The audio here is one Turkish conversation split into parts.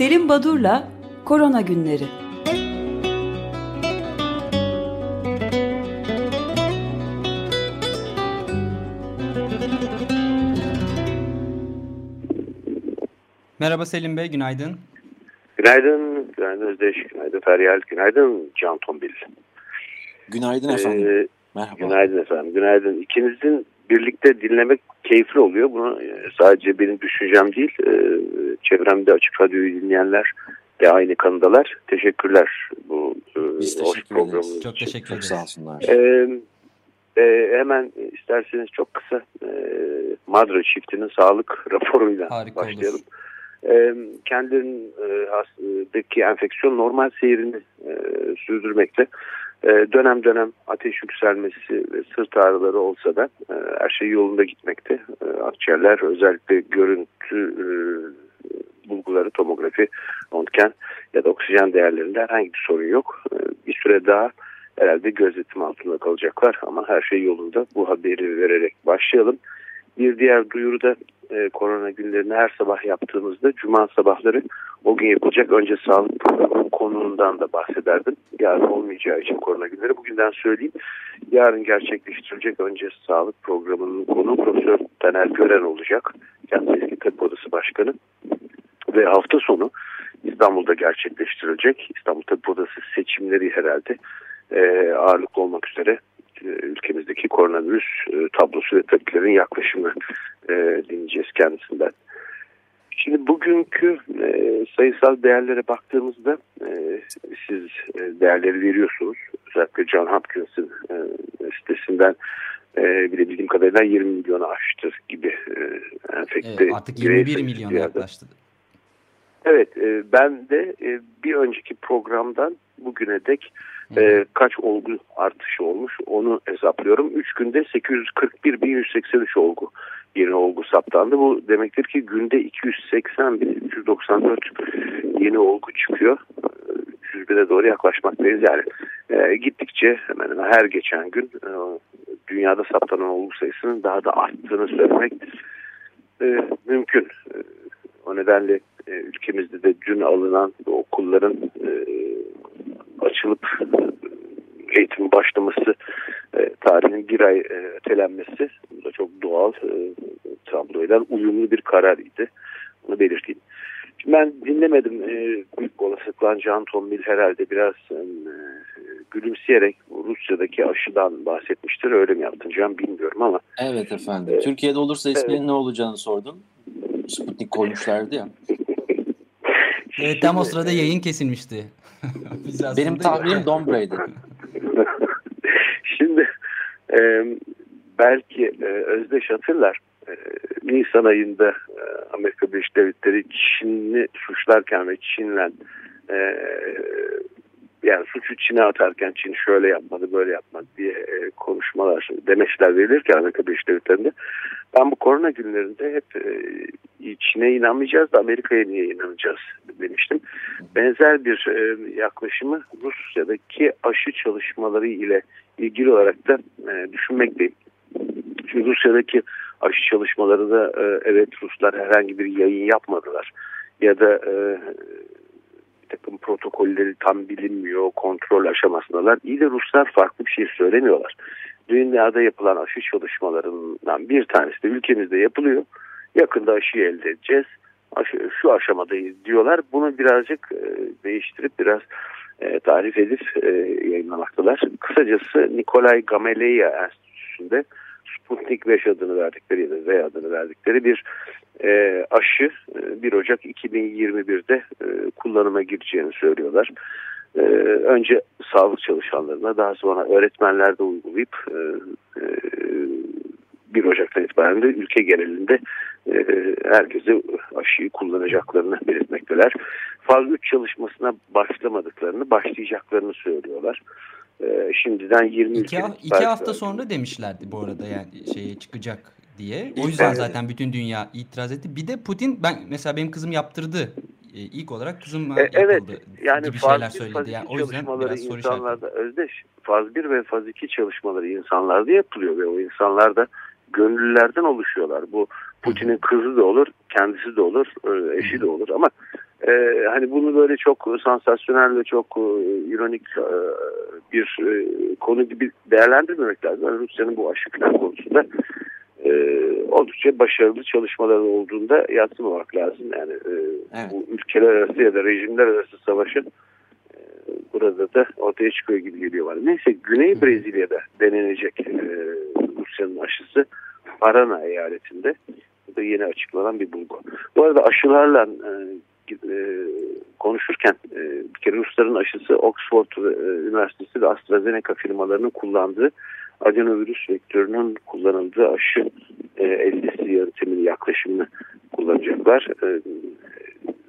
Selim Badur'la Korona Günleri Merhaba Selim Bey, günaydın. Günaydın, günaydın Özdeş, günaydın Feryal, günaydın Can Tombil. Günaydın efendim. Ee, Merhaba. Günaydın efendim, günaydın. İkinizin birlikte dinlemek keyifli oluyor. Bunu e, sadece benim düşüncem değil, e, çevremde Açık Radyo'yu dinleyenler de aynı kanıdalar. Teşekkürler bu e, Biz hoş programınız Çok teşekkür ederiz. Sağ olsunlar. Ee, e, hemen isterseniz çok kısa e, Madra çiftinin sağlık raporuyla Harika başlayalım. Olur e, kendilerindeki enfeksiyon normal seyrini e, sürdürmekte. E, dönem dönem ateş yükselmesi ve sırt ağrıları olsa da e, her şey yolunda gitmekte. E, akciğerler özellikle görüntü e, bulguları, tomografi, röntgen ya da oksijen değerlerinde herhangi bir sorun yok. Bir süre daha herhalde gözetim altında kalacaklar ama her şey yolunda. Bu haberi vererek başlayalım. Bir diğer duyuru da e, korona günlerini her sabah yaptığımızda cuma sabahları o gün yapılacak önce sağlık konuğundan da bahsederdim. Yarın olmayacağı için korona günleri bugünden söyleyeyim. Yarın gerçekleştirecek önce sağlık programının konu Profesör Taner Gören olacak. Kendisi eski tıp odası başkanı. Ve hafta sonu İstanbul'da gerçekleştirilecek. İstanbul Tıp Odası seçimleri herhalde e, ağırlıklı olmak üzere ülkemizdeki koronavirüs e, tablosu ve tepkilerin yaklaşımı e, dinleyeceğiz kendisinden. Şimdi bugünkü e, sayısal değerlere baktığımızda e, siz e, değerleri veriyorsunuz. Özellikle John Hopkins'in e, sitesinden e, bile bildiğim kadarıyla 20 milyonu aştı gibi e, enfekte. Evet, artık 21 milyon yaklaştı. Evet e, ben de e, bir önceki programdan bugüne dek e, kaç olgu artışı olmuş onu hesaplıyorum. 3 günde 841.183 olgu yeni olgu saptandı. Bu demektir ki günde 280.394 yeni olgu çıkıyor. 300 bine doğru yaklaşmaktayız. Yani e, gittikçe hemen hemen her geçen gün e, dünyada saptanan olgu sayısının daha da arttığını söylemek e, mümkün. E, o nedenle e, ülkemizde de dün alınan okulların e, açılıp eğitimin başlaması e, tarihinin bir ay e, ötelenmesi bu da çok doğal e, tabloyla uyumlu bir karar idi. Bunu belirteyim. Şimdi ben dinlemedim e, büyük olasılıkla Can Tombil herhalde biraz e, gülümseyerek Rusya'daki aşıdan bahsetmiştir. Öyle mi yaptın Can bilmiyorum ama. Evet efendim. E, Türkiye'de olursa isminin evet. ne olacağını sordum. Sputnik koymuşlardı ya. Evet, tam o sırada yayın kesilmişti. Benim tahminim Dombra'ydı. Şimdi e, belki e, Özdeş hatırlar. E, Nisan ayında e, Amerika Birleşik Devletleri Çin'i suçlarken ve Çin'le e, yani suçu Çin'e atarken Çin şöyle yapmadı böyle yapmadı diye e, konuşmalar demeçler verilirken Amerika Birleşik Devletleri'nde ben bu korona günlerinde hep e, Çin'e inanmayacağız da Amerika'ya niye inanacağız demiştim. Benzer bir e, yaklaşımı Rusya'daki aşı çalışmaları ile ilgili olarak da e, düşünmekteyim. Çünkü Rusya'daki aşı çalışmaları da e, evet Ruslar herhangi bir yayın yapmadılar ya da bir takım protokolleri tam bilinmiyor, kontrol aşamasındalar. İyi de Ruslar farklı bir şey söylemiyorlar. Dünyada yapılan aşı çalışmalarından bir tanesi de ülkemizde yapılıyor. Yakında aşıyı elde edeceğiz. Aşı, şu aşamadayız diyorlar. Bunu birazcık e, değiştirip biraz e, tarif edip e, yayınlamaktalar. Kısacası Nikolay Gamaleya Enstitüsü'nde Sputnik 5 adını verdikleri ya da V adını verdikleri bir e, aşı e, 1 Ocak 2021'de e, kullanıma gireceğini söylüyorlar. E, önce sağlık çalışanlarına daha sonra öğretmenlerde uygulayıp e, e, 1 Ocak'tan itibaren de ülke genelinde e, herkese aşıyı kullanacaklarını belirtmekteler. Faz 3 çalışmasına başlamadıklarını, başlayacaklarını söylüyorlar. E, şimdiden 20 iki, iki hafta sonra demişlerdi bu arada yani şeye çıkacak diye. O yüzden zaten bütün dünya itiraz etti. Bir de Putin ben mesela benim kızım yaptırdı. E, ilk olarak kızım e, evet, yani gibi faz şeyler söyledi. Yani o yüzden biraz soru insanlarda özdeş. Faz 1 ve faz 2 çalışmaları insanlarda yapılıyor ve o insanlar da gönüllülerden oluşuyorlar. Bu Putin'in kızı da olur, kendisi de olur, e, eşi de olur ama e, hani bunu böyle çok sansasyonel ve çok e, ironik e, bir e, konu gibi değerlendirmemek lazım. Yani Rusya'nın bu aşı falan konusunda e, oldukça başarılı çalışmaları olduğunda yatsımamak lazım. Yani e, evet. bu ülkeler arası ya da rejimler arası savaşın e, burada da ortaya çıkıyor gibi geliyor bana. Neyse Güney Brezilya'da denenecek e, Rusya'nın aşısı Parana eyaletinde. Bu da yeni açıklanan bir bulgu. Bu arada aşılarla e, e, konuşurken e, bir kere Rusların aşısı Oxford e, Üniversitesi ve AstraZeneca firmalarının kullandığı adenovirüs vektörünün kullanıldığı aşı e, ellisi yöntemini yaklaşımını kullanacaklar.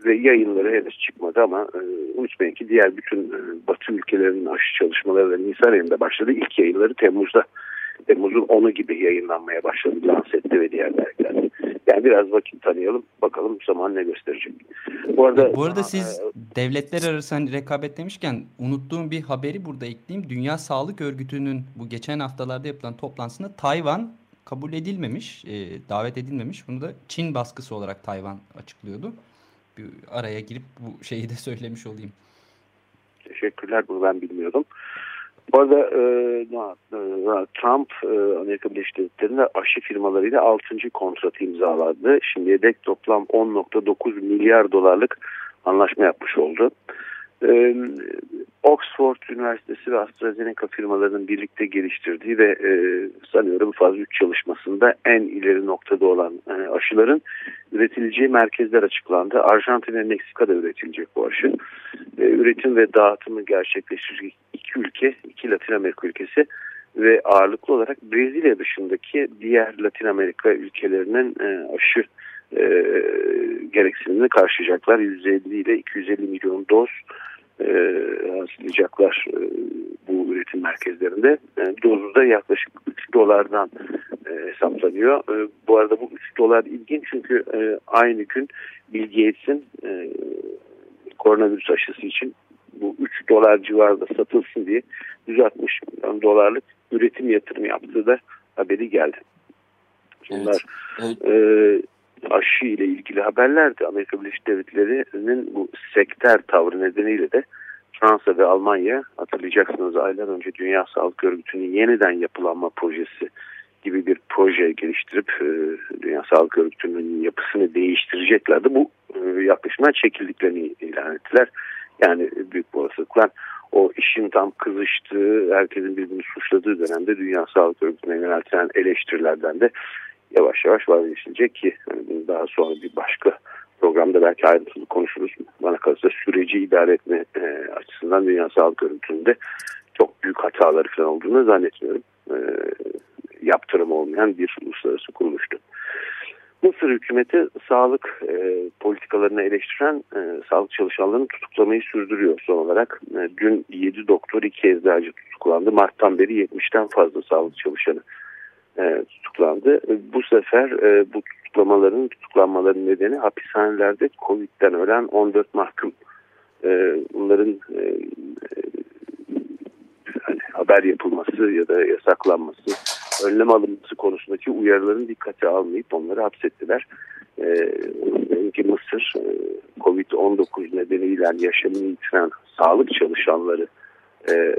Ve yayınları henüz çıkmadı ama unutmayın ki diğer bütün Batı ülkelerinin aşı çalışmaları da Nisan ayında başladı. İlk yayınları Temmuz'da Temmuz'un 10'u gibi yayınlanmaya başladı Lancet'te ve diğer dergilerde. Yani biraz vakit tanıyalım bakalım zaman ne gösterecek. Bu arada, Bu arada siz e, devletler arası hani rekabet demişken unuttuğum bir haberi burada ekleyeyim. Dünya Sağlık Örgütü'nün bu geçen haftalarda yapılan toplantısında Tayvan kabul edilmemiş, e, davet edilmemiş. Bunu da Çin baskısı olarak Tayvan açıklıyordu. Bir araya girip bu şeyi de söylemiş olayım. Teşekkürler bunu ben bilmiyordum. Bu arada e, Trump e, Amerika Birleşik Devletleri'nde aşı firmalarıyla 6. kontratı imzaladı. Şimdiye dek toplam 10.9 milyar dolarlık anlaşma yapmış oldu. Ee, Oxford Üniversitesi ve AstraZeneca firmalarının birlikte geliştirdiği ve e, sanıyorum faz 3 çalışmasında en ileri noktada olan e, aşıların üretileceği merkezler açıklandı. Arjantin ve Meksika'da üretilecek bu aşı. Üretim ve dağıtımı gerçekleştirecek iki ülke, iki Latin Amerika ülkesi ve ağırlıklı olarak Brezilya dışındaki diğer Latin Amerika ülkelerinin e, aşı e, gereksinimini karşılayacaklar. 150 ile 250 milyon doz e, hazırlayacaklar e, bu üretim merkezlerinde. E, dozu da yaklaşık 3 dolardan e, hesaplanıyor. E, bu arada bu 3 dolar ilginç çünkü e, aynı gün Bill Gates'in e, koronavirüs aşısı için bu 3 dolar civarında satılsın diye 160 milyon dolarlık üretim yatırımı yaptığı da haberi geldi. Bunlar evet. Evet. E, aşı ile ilgili haberlerdi. Amerika Birleşik Devletleri'nin bu sektör tavrı nedeniyle de Fransa ve Almanya hatırlayacaksınız aylar önce Dünya Sağlık Örgütü'nün yeniden yapılanma projesi gibi bir proje geliştirip e, Dünya Sağlık Örgütü'nün yapısını değiştireceklerdi. Bu e, çekildiklerini ilan ettiler. Yani büyük olasılıkla o işin tam kızıştığı, herkesin birbirini suçladığı dönemde Dünya Sağlık Örgütü'ne yöneltilen eleştirilerden de yavaş yavaş vazgeçilecek ki bunu daha sonra bir başka programda belki ayrıntılı konuşuruz. Bana kalırsa süreci idare etme e, açısından Dünya Sağlık Örgütü'nde çok büyük hataları falan olduğunu zannetmiyorum. E, yaptırım olmayan bir uluslararası kuruluştu. Mısır hükümeti sağlık e, politikalarını eleştiren e, sağlık çalışanlarını tutuklamayı sürdürüyor son olarak. E, dün 7 doktor 2 eczacı tutuklandı. Mart'tan beri 70'ten fazla sağlık çalışanı e, tutuklandı. E, bu sefer e, bu tutuklamaların tutuklanmaların nedeni hapishanelerde Covid'den ölen 14 mahkum. E, bunların e, e, hani haber yapılması ya da yasaklanması, önlem alınması konusundaki uyarıların dikkate almayıp onları hapsettiler. E, ki Mısır e, Covid-19 nedeniyle yaşamını yitiren sağlık çalışanları e,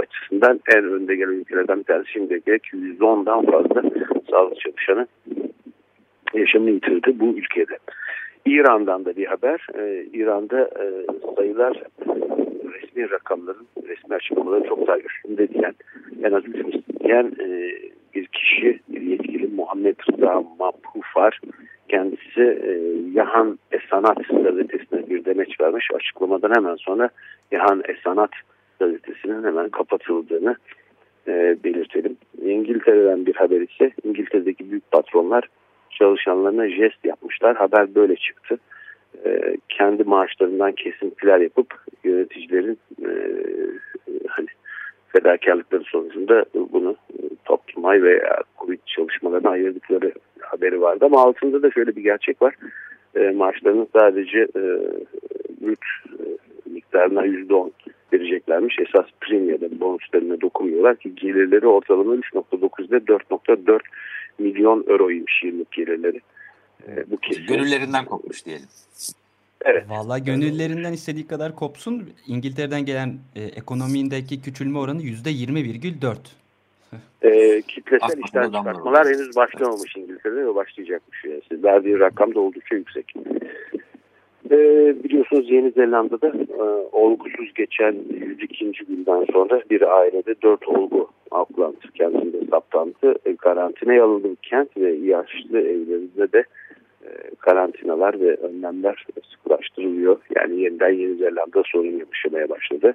açısından en önde gelen ülkelerden bir tanesi şimdiye gerek %10'dan fazla sağlık çalışanı yaşamını yitirdi bu ülkede. İran'dan da bir haber. Ee, İran'da e, sayılar resmi rakamların, resmi açıklamaların çok daha üstünde diyen, en az üç diyen e, bir kişi, bir yetkili Muhammed Rıza Mabhufar kendisi e, Yahan Esanat gazetesine bir demeç vermiş. Açıklamadan hemen sonra Yahan Esanat gazetesinin hemen kapatıldığını e, belirtelim. İngiltere'den bir haber ise İngiltere'deki büyük patronlar çalışanlarına jest yapmışlar. Haber böyle çıktı. E, kendi maaşlarından kesintiler yapıp yöneticilerin e, hani fedakarlıkları sonucunda bunu topluma veya Covid çalışmalarına ayırdıkları haberi vardı. Ama altında da şöyle bir gerçek var. E, maaşlarının sadece e, brüt e, miktarına %10 vereceklermiş. Esas prim ya da bonuslarına dokunmuyorlar ki gelirleri ortalama 3.9 ile 4.4 milyon euroymuş yıllık gelirleri. E, bu kesin. Gönüllerinden kopmuş diyelim. Evet. Vallahi gönüllerinden istediği kadar kopsun. İngiltere'den gelen e, ekonomindeki küçülme oranı yüzde 20,4. E, kitlesel işten çıkartmalar henüz başlamamış İngiltere'de ve başlayacakmış. Yani. Verdiği rakam da oldukça yüksek. E, biliyorsunuz Yeni Zelanda'da e, olgusuz geçen 102. günden sonra bir ailede 4 olgu Auckland kentinde saptandı. E, karantinaya alındı kent ve yaşlı evlerinde de e, karantinalar ve önlemler sıkılaştırılıyor. Yani yeniden Yeni Zelanda sorun yaşamaya başladı.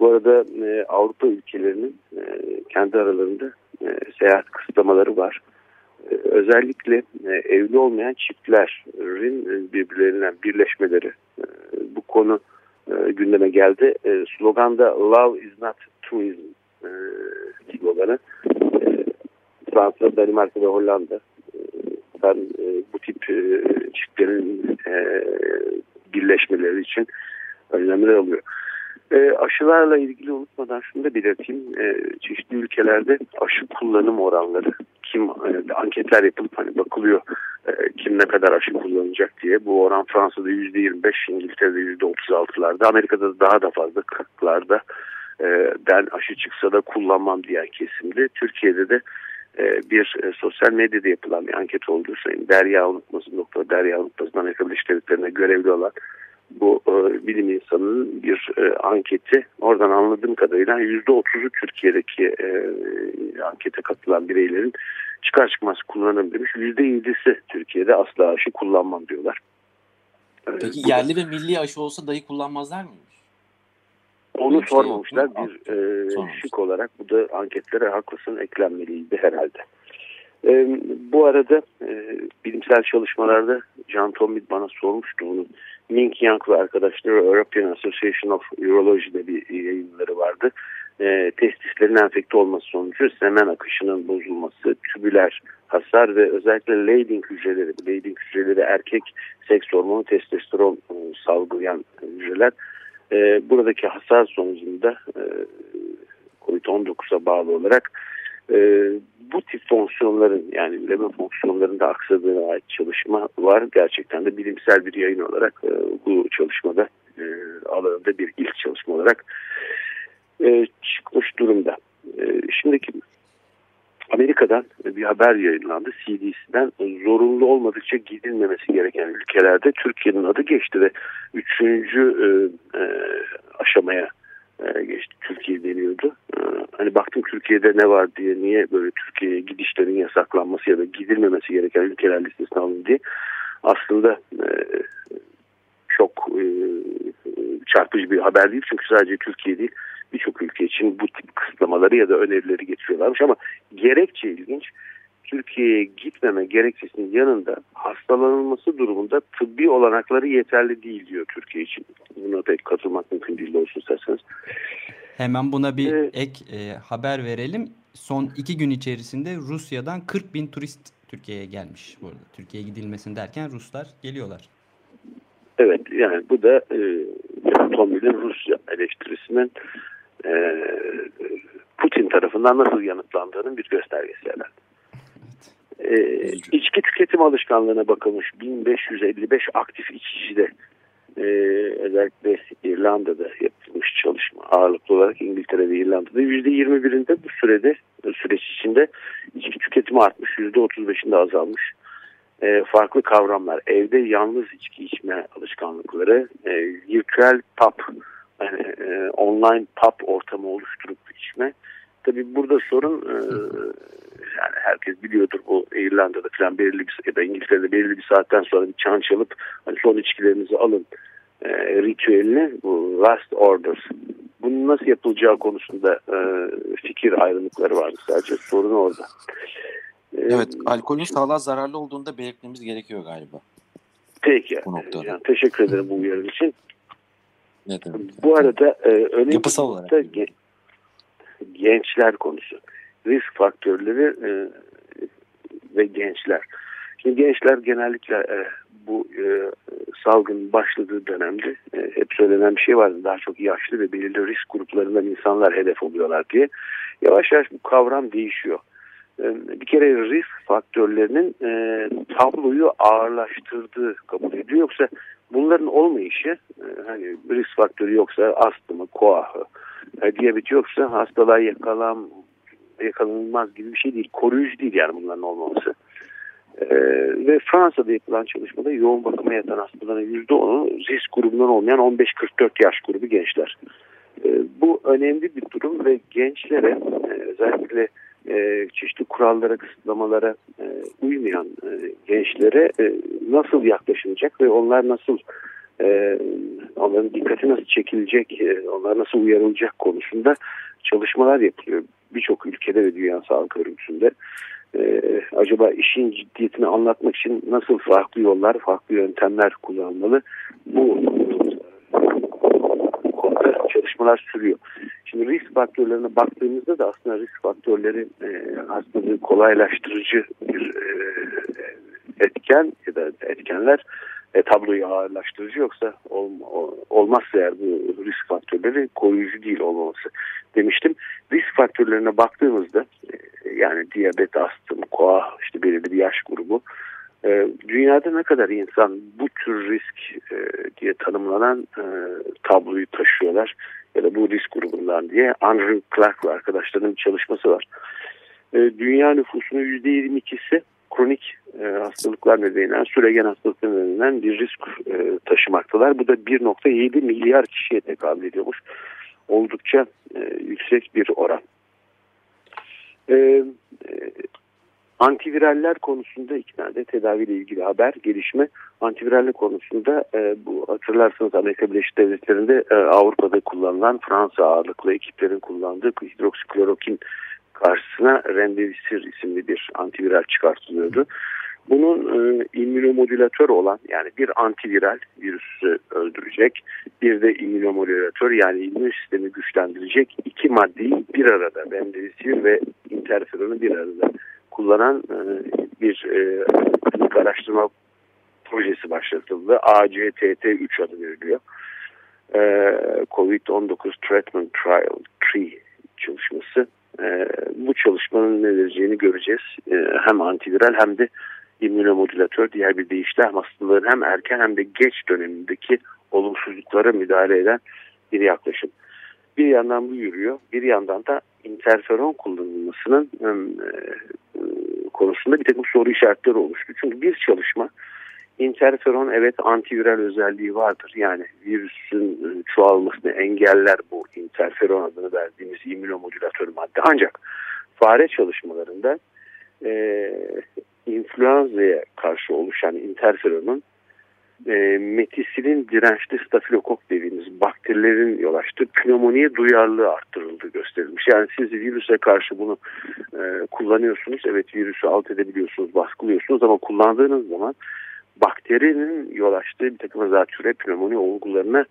Bu arada e, Avrupa ülkelerinin e, kendi aralarında e, seyahat kısıtlamaları var. Özellikle e, evli olmayan çiftlerin e, birbirlerinden birleşmeleri e, bu konu gündeme geldi. Sloganda Love is not tourism sloganı Fransa, Danimarka ve Hollanda ben, bu tip çiftlerin birleşmeleri için önlemler alıyor. E, aşılarla ilgili unutmadan şunu da belirteyim. E, çeşitli ülkelerde aşı kullanım oranları kim e, anketler yapılıp hani bakılıyor e, kim ne kadar aşı kullanacak diye. Bu oran Fransa'da %25, İngiltere'de %36'larda, Amerika'da daha da fazla 40'larda e, ben aşı çıksa da kullanmam diyen kesimde. Türkiye'de de e, bir e, sosyal medyada yapılan bir anket olduğu sayın Derya Unutmasın, Doktor Derya Unutmasın Amerika Birleşik Devletleri'ne görevli olan bu e, bilim insanının bir e, anketi oradan anladığım kadarıyla yüzde otuzu Türkiye'deki e, ankete katılan bireylerin çıkar çıkmaz kullanım demiş. Yüzde yedisi Türkiye'de asla aşı kullanmam diyorlar. Peki bu yerli da, ve milli aşı olsa dahi kullanmazlar mıymış? Onu şey sormamışlar. Şey bir e, şık olarak bu da anketlere haklısın eklenmeliydi herhalde. E, bu arada e, bilimsel çalışmalarda John Tomit bana sormuştu bunu. Mink Young ve arkadaşları European Association of Urology'de bir yayınları vardı. E, testislerin enfekte olması sonucu semen akışının bozulması, tübüler hasar ve özellikle Leydig hücreleri, Leydig hücreleri erkek seks hormonu testosteron e, salgılayan hücreler. E, buradaki hasar sonucunda e, COVID-19'a bağlı olarak e, bu tip fonksiyonların yani üreme fonksiyonlarında aksadığına ait çalışma var. Gerçekten de bilimsel bir yayın olarak e, bu çalışmada e, alanında bir ilk çalışma olarak e, çıkmış durumda. E, şimdiki Amerika'dan bir haber yayınlandı. CDC'den zorunlu olmadıkça gidilmemesi gereken ülkelerde Türkiye'nin adı geçti ve üçüncü e, e, aşamaya e, geçti. Türkiye deniyordu. E, hani baktım Türkiye'de ne var diye niye böyle Türkiye'ye gidişlerin yasaklanması ya da gidilmemesi gereken ülkeler listesine alındı diye aslında e, çok çarpıcı bir haber değil. Çünkü sadece Türkiye değil birçok ülke için bu tip kısıtlamaları ya da önerileri getiriyorlarmış ama gerekçe ilginç. Türkiye'ye gitmeme gerekçesinin yanında hastalanılması durumunda tıbbi olanakları yeterli değil diyor Türkiye için. Buna pek katılmak mümkün değil olsun isterseniz. Hemen buna bir ee, ek e, haber verelim. Son iki gün içerisinde Rusya'dan 40 bin turist Türkiye'ye gelmiş. Bu arada. Türkiye'ye gidilmesin derken Ruslar geliyorlar. Evet yani bu da e, Tomil'in Rusya eleştirisinin e, Putin tarafından nasıl yanıtlandığının bir göstergesi herhalde. E, içki tüketim alışkanlığına bakılmış 1555 aktif içicide e, özellikle İrlanda'da yapılmış çalışma ağırlıklı olarak İngiltere ve İrlanda'da %21'inde bu sürede süreç içinde içki tüketimi artmış %35'inde azalmış. E, farklı kavramlar evde yalnız içki içme alışkanlıkları e, virtual pub yani, e, online pub ortamı oluşturup içme tabi burada sorun e, yani herkes biliyordur bu İrlanda'da falan belirli bir ya da İngiltere'de belirli bir saatten sonra bir çan çalıp hani son içkilerinizi alın e, ritüelini bu last orders bunun nasıl yapılacağı konusunda e, fikir ayrılıkları vardı sadece sorun orada. E, evet alkolün sağlığa zararlı olduğunu da belirtmemiz gerekiyor galiba. Peki. Bu noktada. Yani, teşekkür ederim bu uyarı için. Ne demek? Bu arada e, önemli Yapısal olarak. Gençler konusu. Risk faktörleri e, ve gençler. Şimdi gençler genellikle e, bu e, salgın başladığı dönemde e, hep söylenen bir şey vardı. Daha çok yaşlı ve belirli risk gruplarından insanlar hedef oluyorlar diye. Yavaş yavaş bu kavram değişiyor. E, bir kere risk faktörlerinin e, tabloyu ağırlaştırdığı kabul ediliyor. Yoksa bunların olmayışı e, hani risk faktörü yoksa astımı, koahı, e, diyabet yoksa hastalığa yakalan, yakalanılmaz gibi bir şey değil. Koruyucu değil yani bunların olmaması. Ee, ve Fransa'da yapılan çalışmada yoğun bakıma yatan hastaların %10'u risk grubundan olmayan 15-44 yaş grubu gençler. Ee, bu önemli bir durum ve gençlere e, özellikle e, çeşitli kurallara, kısıtlamalara e, uymayan e, gençlere e, nasıl yaklaşılacak ve onlar nasıl e, onların dikkati nasıl çekilecek, e, onlar nasıl uyarılacak konusunda çalışmalar yapılıyor. Birçok ülkede ve Dünya Sağlık Örgütü'nde. E, acaba işin ciddiyetini anlatmak için nasıl farklı yollar, farklı yöntemler kullanılmalı? Bu konuda çalışmalar sürüyor. Şimdi risk faktörlerine baktığımızda da aslında risk faktörleri e, hastalığı kolaylaştırıcı bir e, etken ya da etkenler e, tabloyu ağırlaştırıcı yoksa ol, olmazsa eğer bu risk faktörleri koruyucu değil olmaması demiştim. Risk faktörlerine baktığımızda e, yani diyabet, astım, koa işte belirli bir yaş grubu e, dünyada ne kadar insan bu tür risk e, diye tanımlanan e, tabloyu taşıyorlar ya da bu risk grubundan diye Andrew Clark ve arkadaşlarının çalışması var. E, dünya nüfusunun %22'si kronik e, hastalıklar nedeniyle, süregen hastalıklar nedeniyle bir risk e, taşımaktalar. Bu da 1.7 milyar kişiye tekabül ediyormuş. Oldukça e, yüksek bir oran. E, e, antiviraller konusunda iki tane de tedaviyle ilgili haber, gelişme. Antiviraller konusunda e, bu hatırlarsanız Amerika Birleşik Devletleri'nde e, Avrupa'da kullanılan Fransa ağırlıklı ekiplerin kullandığı hidroksiklorokin karşısına Remdesivir isimli bir antiviral çıkartılıyordu. Bunun e, immünomodülatör olan yani bir antiviral virüsü öldürecek bir de immünomodülatör yani immün sistemi güçlendirecek iki maddeyi bir arada Remdesivir ve interferonu bir arada kullanan e, bir e, araştırma projesi başlatıldı. ACTT3 adı veriliyor. E, COVID-19 Treatment Trial 3 çalışması e, bu çalışmanın ne vereceğini göreceğiz. E, hem antiviral hem de immünomodülatör diğer bir deyişle hastaların hem erken hem de geç dönemindeki olumsuzluklara müdahale eden bir yaklaşım. Bir yandan bu yürüyor, bir yandan da interferon kullanılmasının e, e, konusunda bir takım soru işaretleri oluştu. Çünkü bir çalışma interferon evet antiviral özelliği vardır. Yani virüsün e, çoğalmasını engeller bu interferon adını verdiğimiz immünomodülatör madde. Ancak fare çalışmalarında e, influenza'ya karşı oluşan interferonun e, metisilin dirençli stafilokok dediğimiz bakterilerin yol açtığı pneumoniye duyarlılığı arttırıldığı gösterilmiş. Yani siz virüse karşı bunu e, kullanıyorsunuz. Evet virüsü alt edebiliyorsunuz, baskılıyorsunuz ama kullandığınız zaman bakterinin yol açtığı bir takım zatüre pnömoni olgularına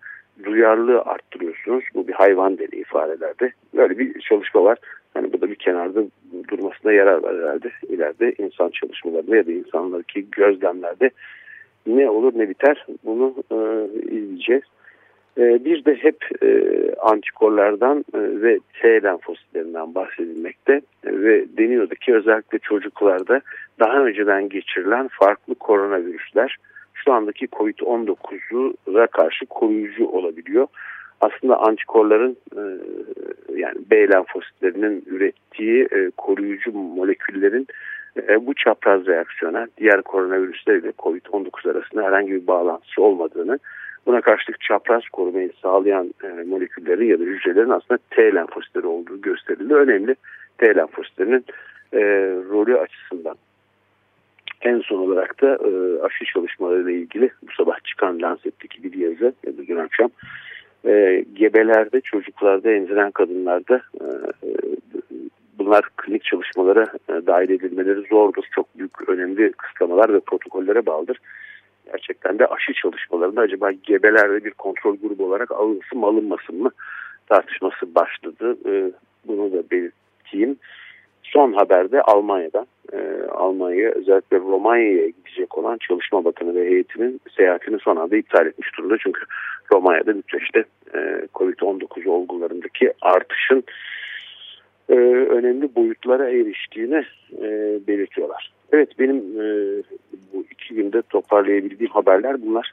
duyarlılığı arttırıyorsunuz. Bu bir hayvan deneyi farelerde. Böyle bir çalışma var. Hani bu da bir kenarda durmasına yarar var herhalde. İleride insan çalışmalarında ya da insanlardaki gözlemlerde ne olur ne biter bunu e, izleyeceğiz. E, bir de hep e, antikorlardan e, ve T lenfositlerinden bahsedilmekte e, ve deniyordu ki özellikle çocuklarda daha önceden geçirilen farklı koronavirüsler şu andaki COVID-19'a karşı koruyucu olabiliyor. Aslında antikorların yani B lenfositlerinin ürettiği koruyucu moleküllerin bu çapraz reaksiyona diğer koronavirüsler ile COVID-19 arasında herhangi bir bağlantısı olmadığını buna karşılık çapraz korumayı sağlayan e, moleküllerin ya da hücrelerin aslında T lenfositleri olduğu gösterildi. Önemli T lenfositlerinin e, rolü açısından. En son olarak da e, aşı çalışmalarıyla ilgili bu sabah çıkan Lancet'teki bir yazı ya da dün akşam e, gebelerde, çocuklarda, emziren kadınlarda e, bunlar klinik çalışmalara e, dahil edilmeleri zordur. Çok büyük önemli kısıtlamalar ve protokollere bağlıdır. Gerçekten de aşı çalışmalarında acaba gebelerde bir kontrol grubu olarak alınsın mı alınmasın mı tartışması başladı. E, bunu da belirteyim. Son haberde Almanya'dan, e, Almanya özellikle Romanya'ya gidecek olan Çalışma Bakanı ve heyetinin seyahatini son anda iptal etmiş durumda. Çünkü Romanya'da Bükreş'te e, Covid-19 olgularındaki artışın e, önemli boyutlara eriştiğini e, belirtiyorlar. Evet benim e, bu iki günde toparlayabildiğim haberler bunlar.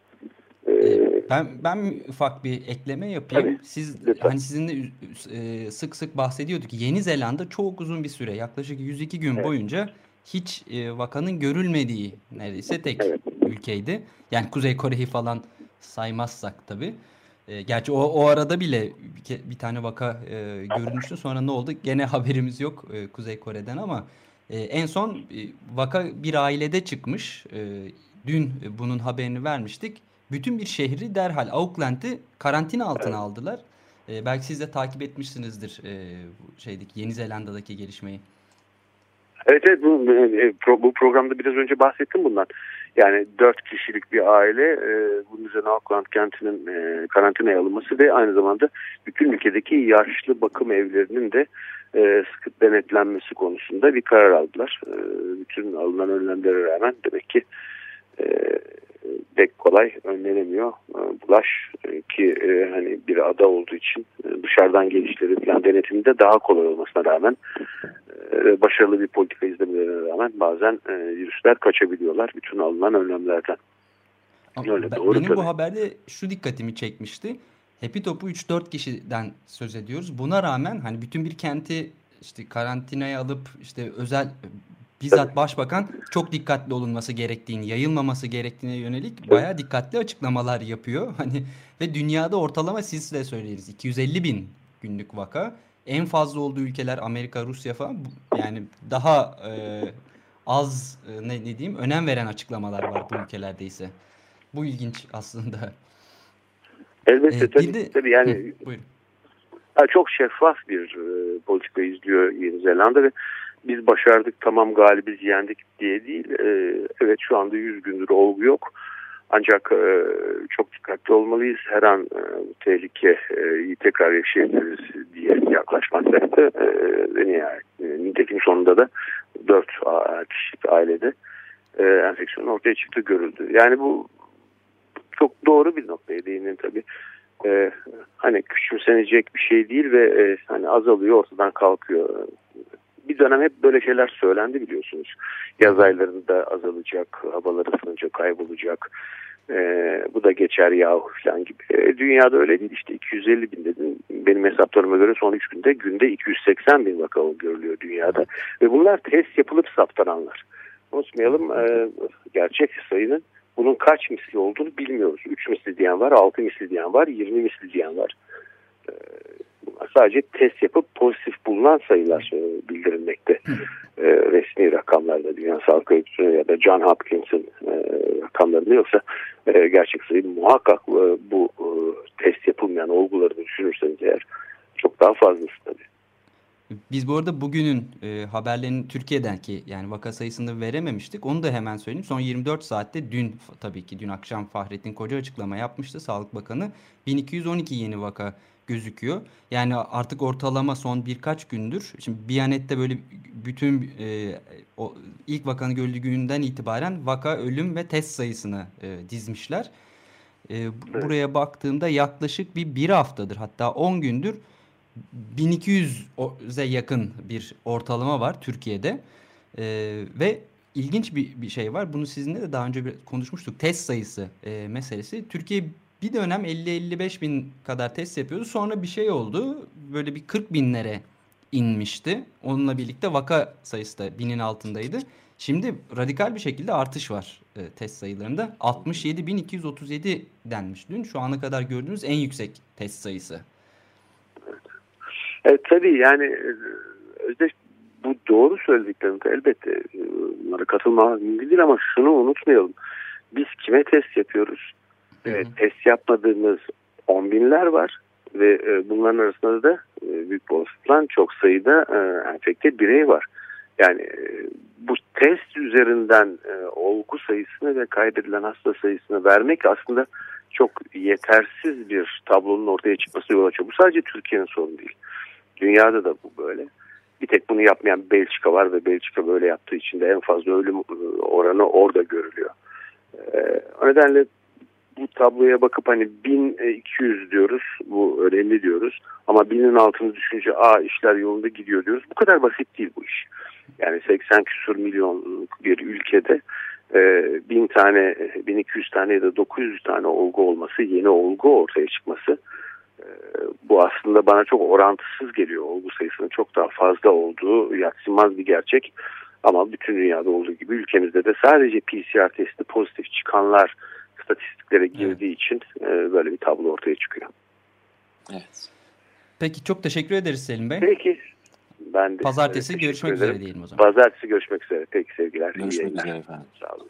Ee, ben ben ufak bir ekleme yapayım. Tabii, Siz lütfen. hani sizinle e, sık sık bahsediyorduk. Yeni Zelanda çok uzun bir süre, yaklaşık 102 gün evet. boyunca hiç e, vakanın görülmediği neredeyse tek evet. ülkeydi. Yani Kuzey Kore'yi falan saymazsak tabii. E, gerçi o, o arada bile bir, bir tane vaka e, görülmüştü. Sonra ne oldu? Gene haberimiz yok e, Kuzey Kore'den ama e, en son e, vaka bir ailede çıkmış. E, dün bunun haberini vermiştik. Bütün bir şehri derhal Auckland'ı karantina altına evet. aldılar. E, belki siz de takip etmişsinizdir e, şeydeki Yeni Zelanda'daki gelişmeyi. Evet evet bu, e, bu programda biraz önce bahsettim bundan. Yani dört kişilik bir aile e, bunun üzerine Auckland kentinin e, karantinaya alınması ve aynı zamanda bütün ülkedeki yaşlı bakım evlerinin de e, sıkı denetlenmesi konusunda bir karar aldılar. E, bütün alınan önlemlere rağmen demek ki e, pek kolay önlenemiyor. E, bulaş e, ki e, hani bir ada olduğu için dışarıdan gelişleri falan denetiminde daha kolay olmasına rağmen başarılı bir politika izlemelerine rağmen bazen virüsler kaçabiliyorlar bütün alınan önlemlerden. Öyle, ben, doğru benim tabii. bu haberde şu dikkatimi çekmişti. Happy Top'u 3-4 kişiden söz ediyoruz. Buna rağmen hani bütün bir kenti işte karantinaya alıp işte özel bizzat başbakan çok dikkatli olunması gerektiğini, yayılmaması gerektiğine yönelik bayağı dikkatli açıklamalar yapıyor. Hani ve dünyada ortalama siz de söyleriz 250 bin günlük vaka. En fazla olduğu ülkeler Amerika, Rusya falan yani daha e, az e, ne, ne diyeyim önem veren açıklamalar var bu ülkelerde ise. Bu ilginç aslında. Elbette ee, tabii, de, tabii yani hı, buyurun. çok şeffaf bir e, politika izliyor Yeni Zelanda ve biz başardık tamam galibiz yendik diye değil. E, evet şu anda 100 gündür olgu yok. Ancak e, çok dikkatli olmalıyız. Her an e, tehlike e, tekrar yaşayabiliriz diye yaklaşmaktaydı. E, ve nihayet, e, nitekim sonunda da 4 kişilik ailede e, enfeksiyon ortaya çıktı görüldü. Yani bu çok doğru bir noktaya değindin tabii. E, hani küçümsenecek bir şey değil ve e, hani azalıyor ortadan kalkıyor bir dönem hep böyle şeyler söylendi biliyorsunuz. Yaz aylarında azalacak, havalar ısınınca kaybolacak. Ee, bu da geçer yahu falan gibi. Ee, dünyada öyle değil işte 250 bin dedim. Benim hesaplarıma göre son 3 günde günde 280 bin vaka görülüyor dünyada. Ve bunlar test yapılıp saptananlar. Unutmayalım e, gerçek sayının bunun kaç misli olduğunu bilmiyoruz. 3 misli diyen var, 6 misli diyen var, 20 misli diyen var. Ee, sadece test yapıp pozitif bulunan sayılar e, bildirilmekte. E, resmi rakamlarda Dünya Sağlık Örgütü ya da John Hopkins'in e, rakamlarında yoksa e, gerçek sayı muhakkak bu test yapılmayan olguları düşünürseniz eğer çok daha fazlası tabii. Biz bu arada bugünün e, haberlerini Türkiye'den ki yani vaka sayısını verememiştik. Onu da hemen söyleyeyim. Son 24 saatte dün tabii ki dün akşam Fahrettin Koca açıklama yapmıştı Sağlık Bakanı. 1212 yeni vaka gözüküyor. Yani artık ortalama son birkaç gündür. Şimdi Biyanet'te böyle bütün e, o ilk vakanın görüldüğü günden itibaren vaka, ölüm ve test sayısını e, dizmişler. E, evet. Buraya baktığımda yaklaşık bir bir haftadır hatta 10 gündür 1200'e yakın bir ortalama var Türkiye'de. E, ve ilginç bir, bir şey var. Bunu sizinle de daha önce bir konuşmuştuk. Test sayısı e, meselesi. Türkiye bir dönem 50-55 bin kadar test yapıyordu. Sonra bir şey oldu. Böyle bir 40 binlere inmişti. Onunla birlikte vaka sayısı da binin altındaydı. Şimdi radikal bir şekilde artış var e, test sayılarında. 67.237 denmiş dün. Şu ana kadar gördüğümüz en yüksek test sayısı. Evet, tabii yani e, Özdeş bu doğru söylediklerim elbette e, bunlara katılmamak mümkün değil ama şunu unutmayalım. Biz kime test yapıyoruz? Evet, test yapmadığımız on binler var ve e, bunların arasında da büyük olasılıkla çok sayıda enfekte birey var. Yani bu test üzerinden olgu sayısını ve kaybedilen hasta sayısını vermek aslında çok yetersiz bir tablonun ortaya çıkması yol açıyor. Bu sadece Türkiye'nin sorunu değil. Dünyada da bu böyle. Bir tek bunu yapmayan Belçika var ve Belçika böyle yaptığı için de en fazla ölüm e, oranı orada görülüyor. E, o nedenle bu tabloya bakıp hani 1200 diyoruz bu önemli diyoruz ama binin altını düşünce a işler yolunda gidiyor diyoruz. Bu kadar basit değil bu iş. Yani 80 küsur milyon bir ülkede bin tane, 1200 tane ya da 900 tane olgu olması, yeni olgu ortaya çıkması bu aslında bana çok orantısız geliyor. Olgu sayısının çok daha fazla olduğu yatsınmaz bir gerçek. Ama bütün dünyada olduğu gibi ülkemizde de sadece PCR testi pozitif çıkanlar statistiklere girdiği evet. için böyle bir tablo ortaya çıkıyor. Evet. Peki çok teşekkür ederiz Selim Bey. Peki. Ben de Pazartesi görüşmek ederim. üzere diyelim o zaman. Pazartesi görüşmek üzere. Peki sevgiler. Görüşmek üzere efendim. Sağ olun.